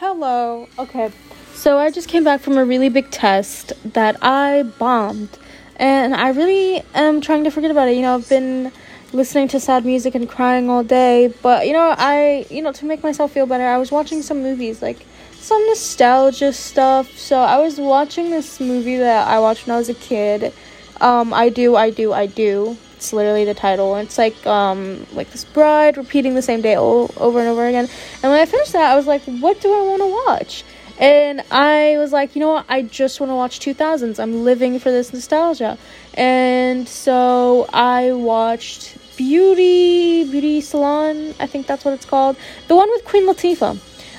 Hello. Okay. So I just came back from a really big test that I bombed. And I really am trying to forget about it. You know, I've been listening to sad music and crying all day, but you know, I, you know, to make myself feel better, I was watching some movies like some nostalgia stuff. So I was watching this movie that I watched when I was a kid. Um, I do, I do, I do. It's literally the title. It's like um like this bride repeating the same day o- over and over again. And when I finished that, I was like, what do I want to watch? And I was like, you know what? I just want to watch 2000s. I'm living for this nostalgia. And so I watched Beauty Beauty Salon. I think that's what it's called. The one with Queen Latifah.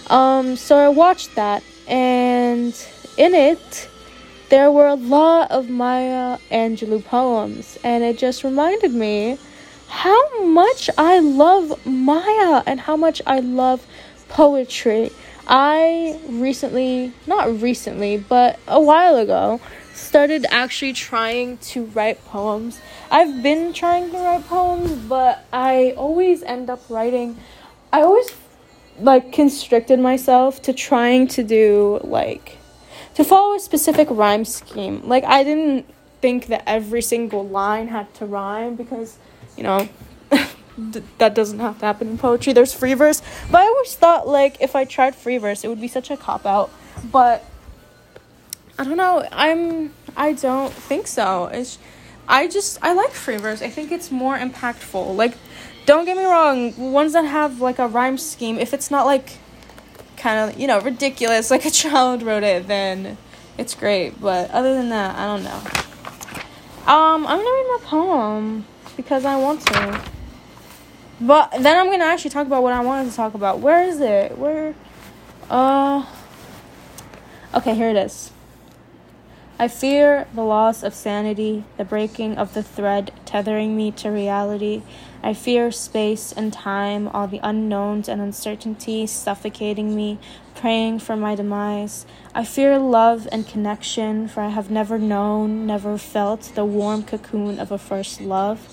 Um, so I watched that, and in it, there were a lot of Maya Angelou poems, and it just reminded me how much I love Maya and how much I love poetry. I recently, not recently, but a while ago, started actually trying to write poems. I've been trying to write poems, but I always end up writing. I always like constricted myself to trying to do like to follow a specific rhyme scheme. Like I didn't think that every single line had to rhyme because, you know, th- that doesn't have to happen in poetry. There's free verse, but I always thought like if I tried free verse, it would be such a cop out. But I don't know. I'm I don't think so. It's I just I like free verse. I think it's more impactful. Like don't get me wrong, ones that have like a rhyme scheme, if it's not like kind of, you know, ridiculous, like a child wrote it, then it's great. But other than that, I don't know. Um, I'm gonna read my poem because I want to. But then I'm gonna actually talk about what I wanted to talk about. Where is it? Where? Uh. Okay, here it is. I fear the loss of sanity, the breaking of the thread tethering me to reality. I fear space and time, all the unknowns and uncertainty suffocating me, praying for my demise. I fear love and connection, for I have never known, never felt the warm cocoon of a first love,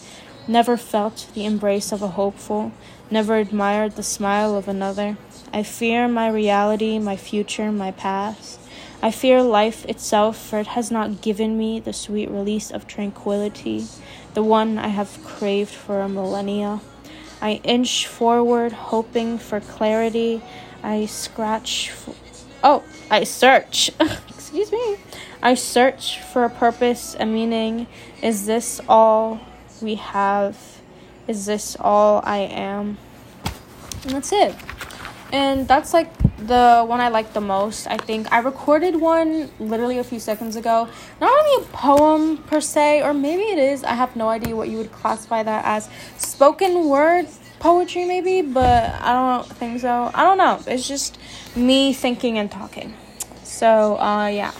never felt the embrace of a hopeful, never admired the smile of another. I fear my reality, my future, my past. I fear life itself, for it has not given me the sweet release of tranquility, the one I have craved for a millennia. I inch forward, hoping for clarity. I scratch. Oh, I search. Excuse me. I search for a purpose, a meaning. Is this all we have? Is this all I am? And that's it. And that's like the one I like the most. I think I recorded one literally a few seconds ago. Not really a poem per se, or maybe it is. I have no idea what you would classify that as. Spoken word poetry, maybe, but I don't think so. I don't know. It's just me thinking and talking. So, uh, yeah.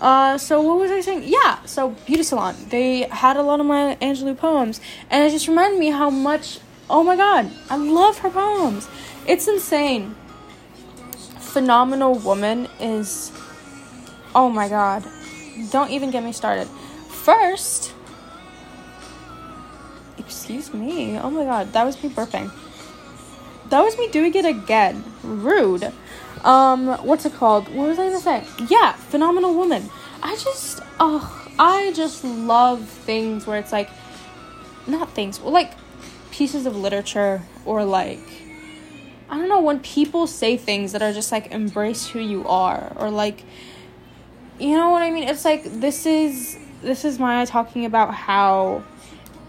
Uh, so what was I saying? Yeah, so Beauty Salon. They had a lot of Maya Angelou poems, and it just reminded me how much. Oh my god, I love her poems. It's insane. Phenomenal Woman is. Oh my god. Don't even get me started. First. Excuse me. Oh my god, that was me burping. That was me doing it again. Rude. Um, what's it called? What was I gonna say? Yeah, Phenomenal Woman. I just, oh, I just love things where it's like, not things, well, like pieces of literature or like I don't know when people say things that are just like embrace who you are or like you know what I mean? It's like this is this is Maya talking about how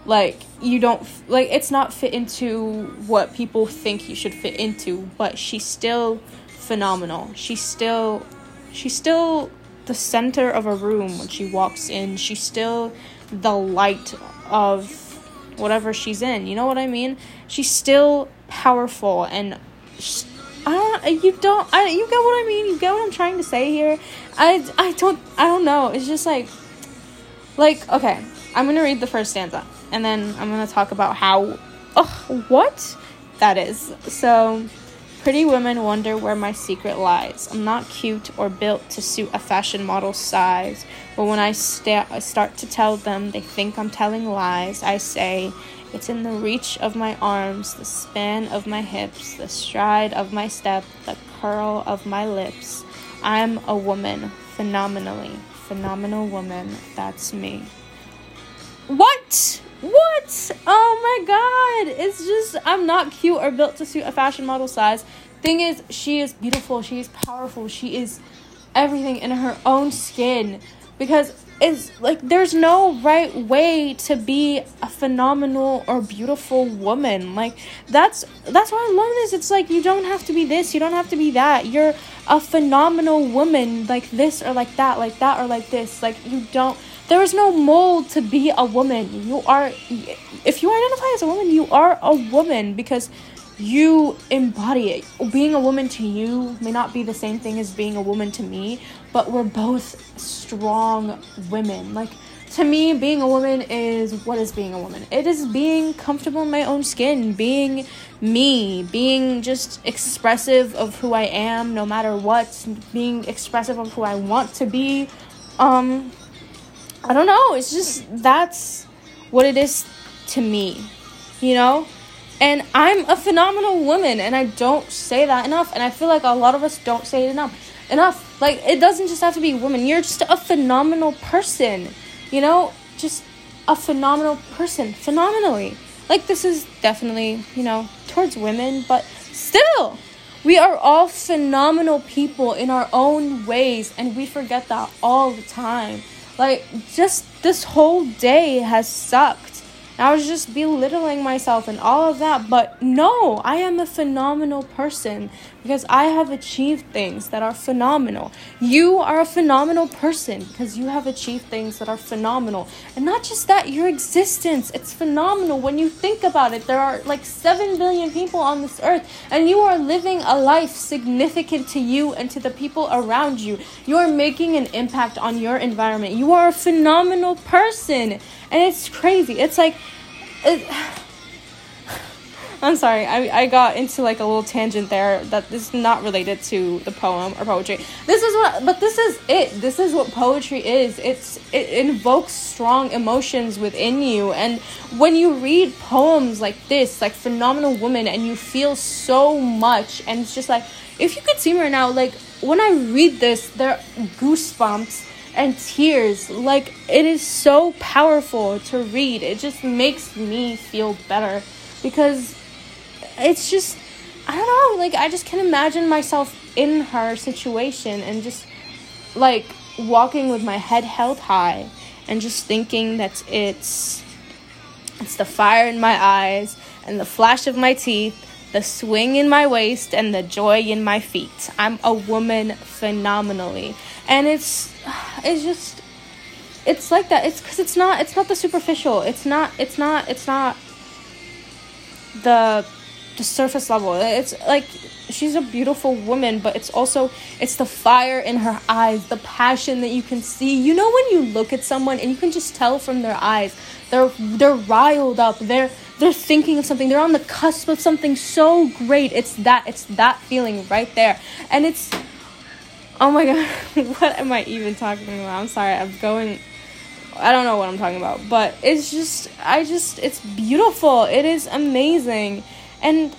like you don't like it's not fit into what people think you should fit into, but she's still phenomenal. She's still she's still the center of a room when she walks in. She's still the light of whatever she's in. You know what I mean? She's still powerful and I don't uh, you don't I you get what I mean? You get what I'm trying to say here? I I don't I don't know. It's just like like okay, I'm to read the first stanza and then I'm to talk about how ugh, what that is. So Pretty women wonder where my secret lies. I'm not cute or built to suit a fashion model's size, but when I sta- start to tell them they think I'm telling lies, I say, it's in the reach of my arms, the span of my hips, the stride of my step, the curl of my lips. I'm a woman, phenomenally. Phenomenal woman. That's me. What? What? Oh my god. It's just, I'm not cute or built to suit a fashion model size. Thing is, she is beautiful. She is powerful. She is everything in her own skin. Because it's like there's no right way to be a phenomenal or beautiful woman. Like that's that's why I love this. It's like you don't have to be this, you don't have to be that. You're a phenomenal woman like this or like that, like that or like this. Like you don't there is no mold to be a woman. You are if you identify as a woman, you are a woman because you embody it. Being a woman to you may not be the same thing as being a woman to me, but we're both strong women. Like, to me, being a woman is what is being a woman? It is being comfortable in my own skin, being me, being just expressive of who I am no matter what, being expressive of who I want to be. Um, I don't know. It's just that's what it is to me, you know? And I'm a phenomenal woman, and I don't say that enough. And I feel like a lot of us don't say it enough. Enough. Like, it doesn't just have to be woman. You're just a phenomenal person. You know? Just a phenomenal person. Phenomenally. Like, this is definitely, you know, towards women, but still. We are all phenomenal people in our own ways, and we forget that all the time. Like, just this whole day has sucked I was just belittling myself and all of that. But no, I am a phenomenal person because I have achieved things that are phenomenal. You are a phenomenal person because you have achieved things that are phenomenal. And not just that, your existence, it's phenomenal. When you think about it, there are like 7 billion people on this earth, and you are living a life significant to you and to the people around you. You are making an impact on your environment. You are a phenomenal person. And it's crazy. It's like, it, I'm sorry, I, I got into like a little tangent there that is not related to the poem or poetry. This is what, but this is it. This is what poetry is. It's it invokes strong emotions within you, and when you read poems like this, like Phenomenal Woman, and you feel so much, and it's just like if you could see me right now, like when I read this, there are goosebumps and tears. Like, it is so powerful to read. It just makes me feel better because it's just, I don't know, like, I just can imagine myself in her situation and just, like, walking with my head held high and just thinking that it's it's the fire in my eyes and the flash of my teeth the swing in my waist and the joy in my feet. I'm a woman phenomenally. And it's it's just it's like that. It's cuz it's not it's not the superficial. It's not it's not it's not the the surface level. It's like she's a beautiful woman, but it's also it's the fire in her eyes, the passion that you can see. You know when you look at someone and you can just tell from their eyes. They're they're riled up. They're they're thinking of something. They're on the cusp of something so great. It's that it's that feeling right there. And it's oh my god, what am I even talking about? I'm sorry. I'm going I don't know what I'm talking about, but it's just I just it's beautiful. It is amazing. And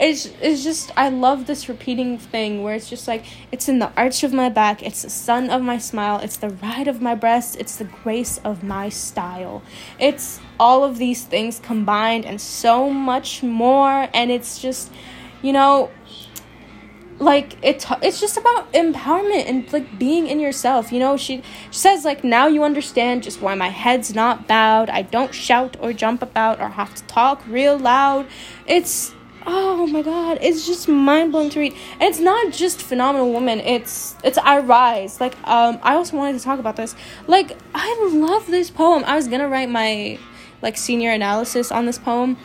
it's it's just I love this repeating thing where it's just like it's in the arch of my back, it's the sun of my smile, it's the ride of my breast, it's the grace of my style. It's all of these things combined and so much more and it's just you know like it it's just about empowerment and like being in yourself you know? She, she says like now you understand just why my head's not bowed. I don't shout or jump about or have to talk real loud. It's oh my god it's just mind-blowing to read. And it's not just phenomenal woman it's it's i rise. Like um i also wanted to talk about this. Like i love this poem. I was gonna write my like senior analysis on this poem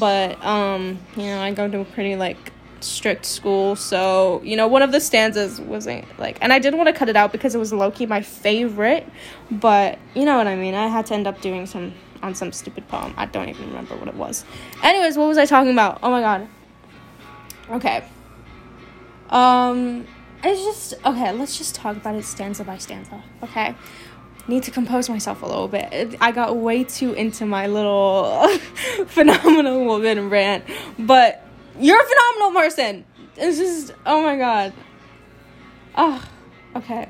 but um you know i go to a pretty like strict school so you know one of the stanzas wasn't like and i didn't want to cut it out because it was low-key my favorite but you know what i mean i had to end up doing some on some stupid poem. I don't even remember what it was. Anyways, what was I talking about? Oh my god. Okay. Um, it's just okay. Let's just talk about it stanza by stanza. Okay. Need to compose myself a little bit. I got way too into my little phenomenal woman rant, but you're a phenomenal person. it's just oh my god. Ah, oh, okay.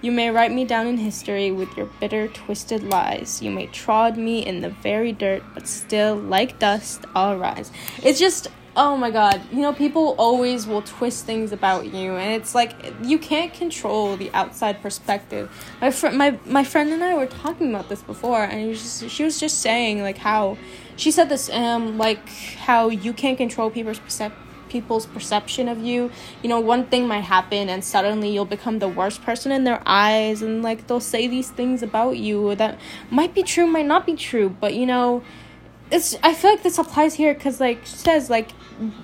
You may write me down in history with your bitter, twisted lies. You may trod me in the very dirt, but still, like dust, I'll rise. It's just, oh my god. You know, people always will twist things about you, and it's like you can't control the outside perspective. My friend, my my friend and I were talking about this before, and was just, she was just saying like how she said this um like how you can't control people's perception people's perception of you. You know, one thing might happen and suddenly you'll become the worst person in their eyes and like they'll say these things about you that might be true, might not be true, but you know, it's I feel like this applies here cuz like she says like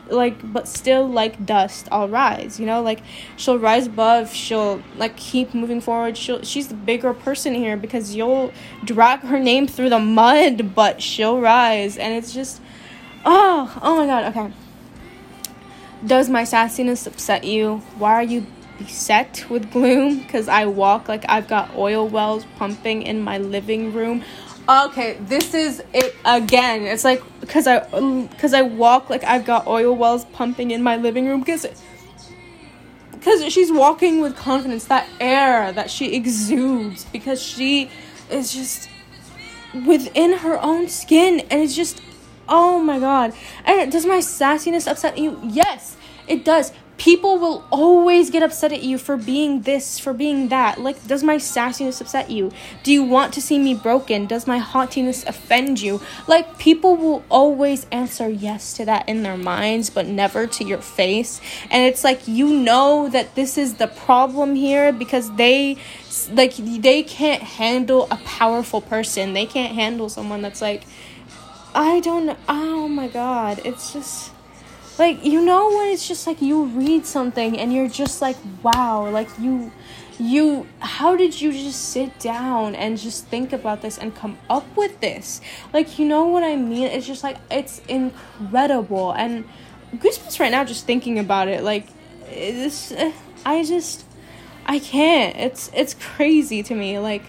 like but still like dust I'll rise, you know? Like she'll rise above, she'll like keep moving forward. She'll she's the bigger person here because you'll drag her name through the mud, but she'll rise and it's just oh, oh my god, okay. Does my sassiness upset you? Why are you beset with gloom? Because I walk like I've got oil wells pumping in my living room. Okay, this is it again. It's like because I um, because I walk like I've got oil wells pumping in my living room because because she's walking with confidence. That air that she exudes because she is just within her own skin and it's just Oh my god. And does my sassiness upset you? Yes, it does. People will always get upset at you for being this, for being that. Like, does my sassiness upset you? Do you want to see me broken? Does my haughtiness offend you? Like, people will always answer yes to that in their minds, but never to your face. And it's like, you know that this is the problem here because they like they can't handle a powerful person. They can't handle someone that's like I don't oh my god, it's just like you know when it's just like you read something and you're just like wow, like you you how did you just sit down and just think about this and come up with this? Like you know what I mean? It's just like it's incredible and goosebumps right now just thinking about it. Like this uh, I just I can't. It's it's crazy to me. Like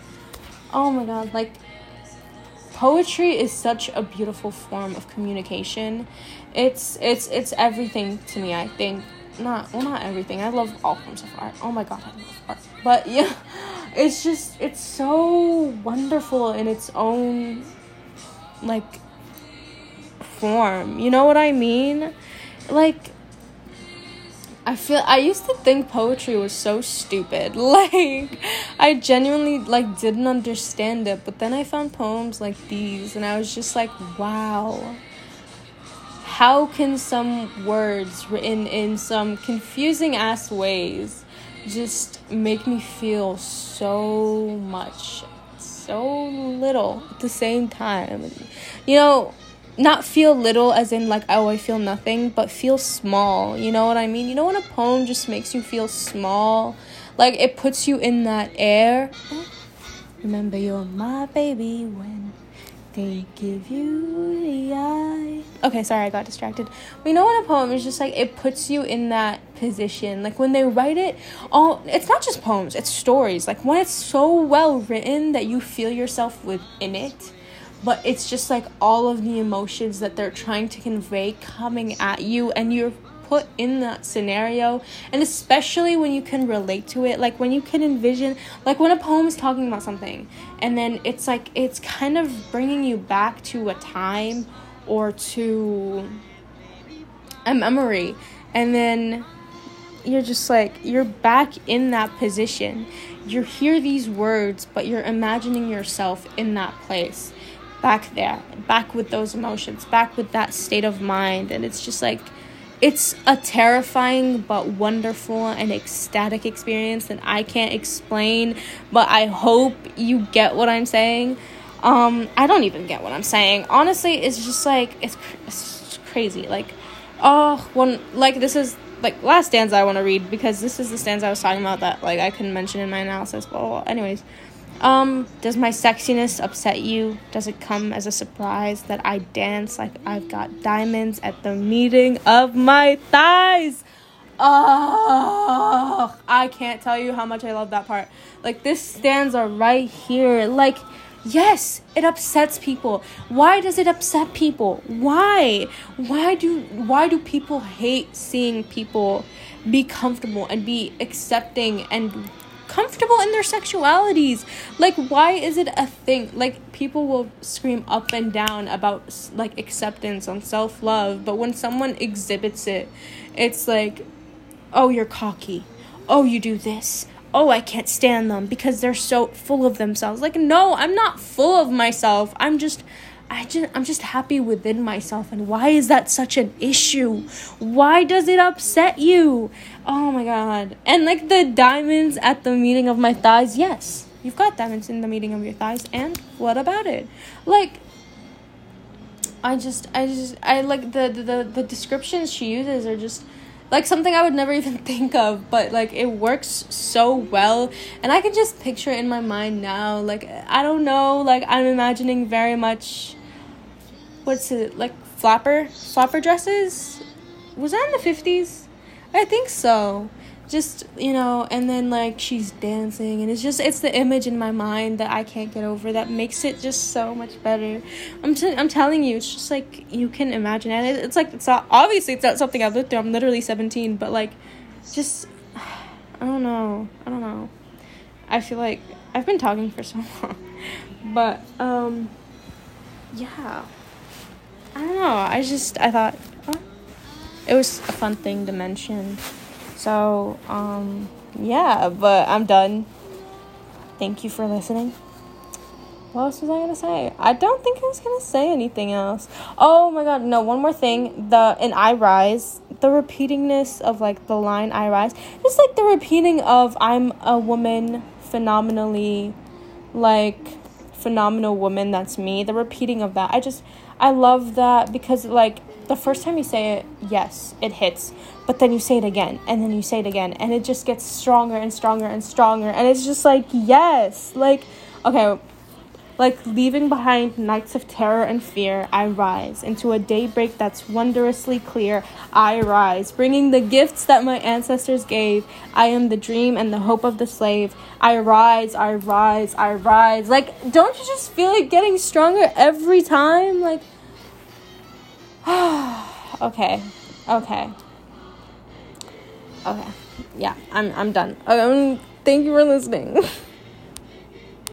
oh my god, like poetry is such a beautiful form of communication. It's it's it's everything to me. I think not well not everything. I love all forms of art. Oh my god, I love art. But yeah, it's just it's so wonderful in its own like form. You know what I mean? Like I feel I used to think poetry was so stupid. Like I genuinely like didn't understand it, but then I found poems like these and I was just like, wow. How can some words written in some confusing ass ways just make me feel so much, so little at the same time? You know, not feel little as in like oh i feel nothing but feel small you know what i mean you know when a poem just makes you feel small like it puts you in that air. Remember you're my baby when they give you the eye. Okay sorry i got distracted. We know when a poem is just like it puts you in that position. Like when they write it all it's not just poems it's stories. Like when it's so well written that you feel yourself within it but it's just like all of the emotions that they're trying to convey coming at you and you're put in that scenario and especially when you can relate to it like when you can envision like when a poem is talking about something and then it's like it's kind of bringing you back to a time or to a memory and then you're just like you're back in that position you hear these words but you're imagining yourself in that place back there, back with those emotions, back with that state of mind. And it's just like, it's a terrifying but wonderful and ecstatic experience that I can't explain, but I hope you get what I'm saying. Um, I don't even get what I'm saying. Honestly, it's just like, it's, it's crazy. Like, oh, one, like, this is like last stanza I want to read because this is the stanza I was talking about that like I couldn't mention in my analysis. But anyways, um, does my sexiness upset you? Does it come as a surprise that I dance like I've got diamonds at the meeting of my thighs? Oh, I can't tell you how much I love that part. Like this stanza right here. Like Yes, it upsets people. Why does it upset people? Why? Why do why do people hate seeing people be comfortable and be accepting and comfortable in their sexualities? Like why is it a thing? Like people will scream up and down about like acceptance and self-love, but when someone exhibits it, it's like oh, you're cocky. Oh, you do this oh, I can't stand them because they're so full of themselves. Like, no, I'm not full of myself. I'm just I just I'm just happy within myself and why is that such an issue? Why does it upset you? Oh my god. And like the diamonds at the meeting of my thighs, yes. You've got diamonds in the meeting of your thighs and what about it? Like I just I just I like the the the descriptions she uses are just like something I would never even think of, but like it works so well. And I can just picture it in my mind now. Like, I don't know, like I'm imagining very much what's it like flapper flapper dresses? Was that in the 50s? I think so. Just you know and then like she's dancing and it's just it's the image in my mind that i can't get over that makes it just so much better. I'm, t- I'm telling you it's just like you can imagine it it's like it's not obviously it's not something i've lived through. I'm literally 17 but like just i don't know i don't know. I feel like i've been talking for so long but um yeah i don't know i just i thought oh, it was a fun thing to mention so, um, yeah, but I'm done. Thank you for listening. What else was I gonna say? I don't think I was gonna say anything else. Oh my god, no, one more thing. The in I Rise, the repeatingness of like the line I Rise, just like the repeating of I'm a woman phenomenally like phenomenal woman that's me. The repeating of that. I just I love that because like the first time you say it, yes, it hits. But then you say it again, and then you say it again, and it just gets stronger and stronger and stronger. And it's just like, yes. Like, okay, like leaving behind nights of terror and fear, I rise into a daybreak that's wondrously clear. I rise, bringing the gifts that my ancestors gave. I am the dream and the hope of the slave. I rise, I rise, I rise. Like, don't you just feel it getting stronger every time? Like, okay. Okay. Okay. Yeah, I'm I'm done. Um, thank you for listening.